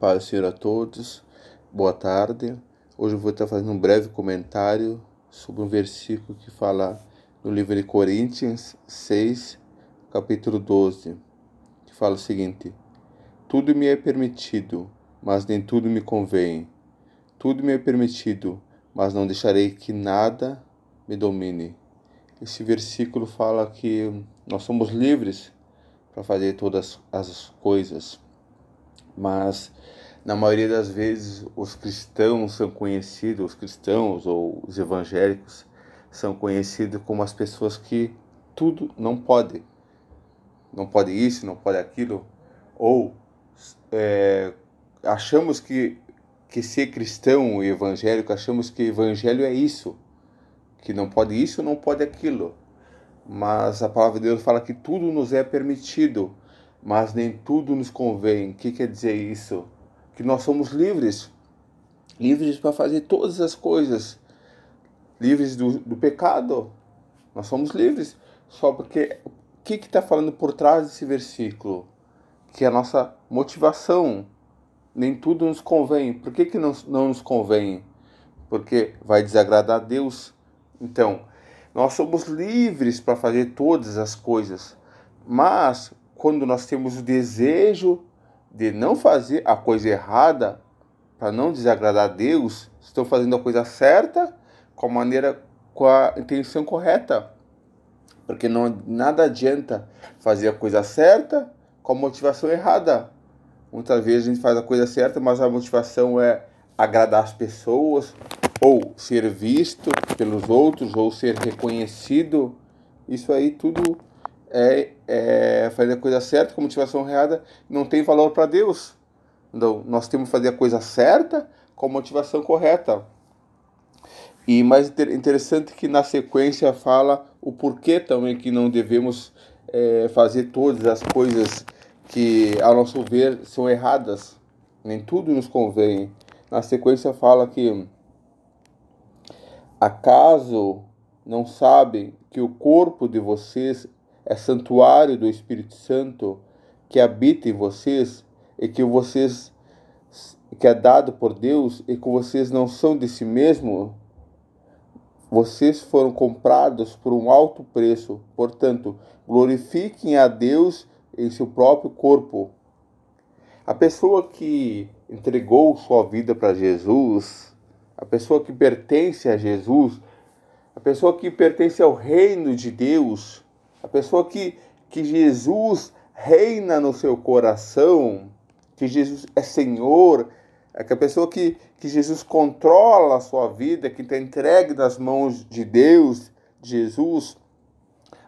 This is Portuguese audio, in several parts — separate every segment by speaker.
Speaker 1: Paz Senhor a todos, boa tarde. Hoje eu vou estar fazendo um breve comentário sobre um versículo que fala no livro de Coríntios 6, capítulo 12, que fala o seguinte: Tudo me é permitido, mas nem tudo me convém. Tudo me é permitido, mas não deixarei que nada me domine. Esse versículo fala que nós somos livres para fazer todas as coisas, mas na maioria das vezes os cristãos são conhecidos, os cristãos ou os evangélicos são conhecidos como as pessoas que tudo não pode, não pode isso, não pode aquilo, ou é, achamos que que ser cristão e evangélico achamos que evangelho é isso, que não pode isso, não pode aquilo. Mas a palavra de Deus fala que tudo nos é permitido, mas nem tudo nos convém. O que quer dizer isso? Que nós somos livres, livres para fazer todas as coisas, livres do, do pecado. Nós somos livres, só porque o que está falando por trás desse versículo? Que é a nossa motivação. Nem tudo nos convém. Por que, que não, não nos convém? Porque vai desagradar a Deus então, nós somos livres para fazer todas as coisas, mas quando nós temos o desejo de não fazer a coisa errada, para não desagradar a Deus, estão fazendo a coisa certa com a maneira, com a intenção correta. Porque não nada adianta fazer a coisa certa com a motivação errada. Muitas vezes a gente faz a coisa certa, mas a motivação é agradar as pessoas, ou ser visto pelos outros, ou ser reconhecido, isso aí tudo é, é fazer a coisa certa com motivação errada, não tem valor para Deus. Então, nós temos que fazer a coisa certa com a motivação correta. E mais interessante que na sequência fala o porquê também que não devemos é, fazer todas as coisas que, ao nosso ver, são erradas. Nem tudo nos convém. Na sequência fala que Acaso não sabem que o corpo de vocês é santuário do Espírito Santo que habita em vocês e que vocês que é dado por Deus e que vocês não são de si mesmo? Vocês foram comprados por um alto preço. Portanto, glorifiquem a Deus em seu próprio corpo. A pessoa que entregou sua vida para Jesus, a pessoa que pertence a Jesus, a pessoa que pertence ao reino de Deus, a pessoa que, que Jesus reina no seu coração, que Jesus é Senhor, é que a pessoa que, que Jesus controla a sua vida, que está entregue nas mãos de Deus, de Jesus.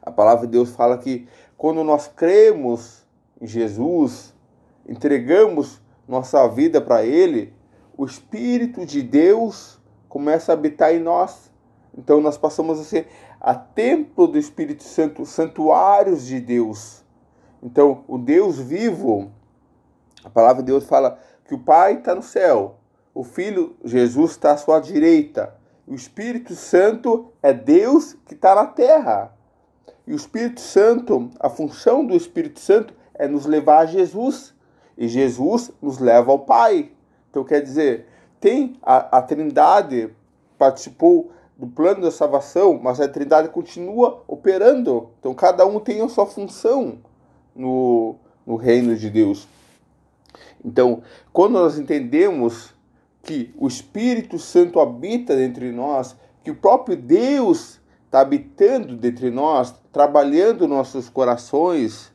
Speaker 1: A palavra de Deus fala que quando nós cremos em Jesus, entregamos nossa vida para Ele, o Espírito de Deus começa a habitar em nós. Então nós passamos a ser a templo do Espírito Santo, santuários de Deus. Então, o Deus vivo, a palavra de Deus fala que o Pai está no céu, o Filho Jesus está à sua direita, o Espírito Santo é Deus que está na terra. E o Espírito Santo, a função do Espírito Santo é nos levar a Jesus. E Jesus nos leva ao Pai. Então, quer dizer, tem a, a Trindade participou do plano da salvação, mas a Trindade continua operando. Então, cada um tem a sua função no, no reino de Deus. Então, quando nós entendemos que o Espírito Santo habita dentro de nós, que o próprio Deus está habitando dentro de nós, trabalhando nossos corações,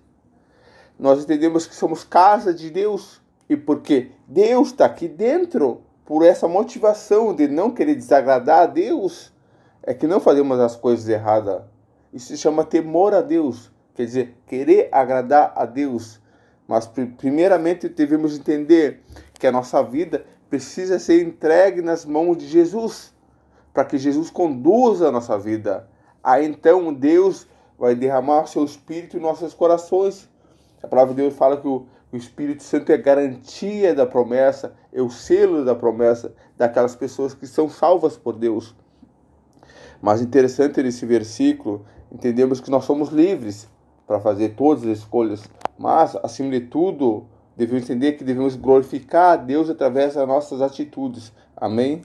Speaker 1: nós entendemos que somos casa de Deus. E porque Deus está aqui dentro, por essa motivação de não querer desagradar a Deus, é que não fazemos as coisas erradas. Isso se chama temor a Deus, quer dizer, querer agradar a Deus. Mas primeiramente devemos entender que a nossa vida precisa ser entregue nas mãos de Jesus, para que Jesus conduza a nossa vida. Aí então Deus vai derramar seu espírito em nossos corações. A palavra de Deus fala que o o Espírito Santo é garantia da promessa, é o selo da promessa daquelas pessoas que são salvas por Deus. Mas interessante nesse versículo, entendemos que nós somos livres para fazer todas as escolhas, mas acima de tudo, devemos entender que devemos glorificar a Deus através das nossas atitudes. Amém?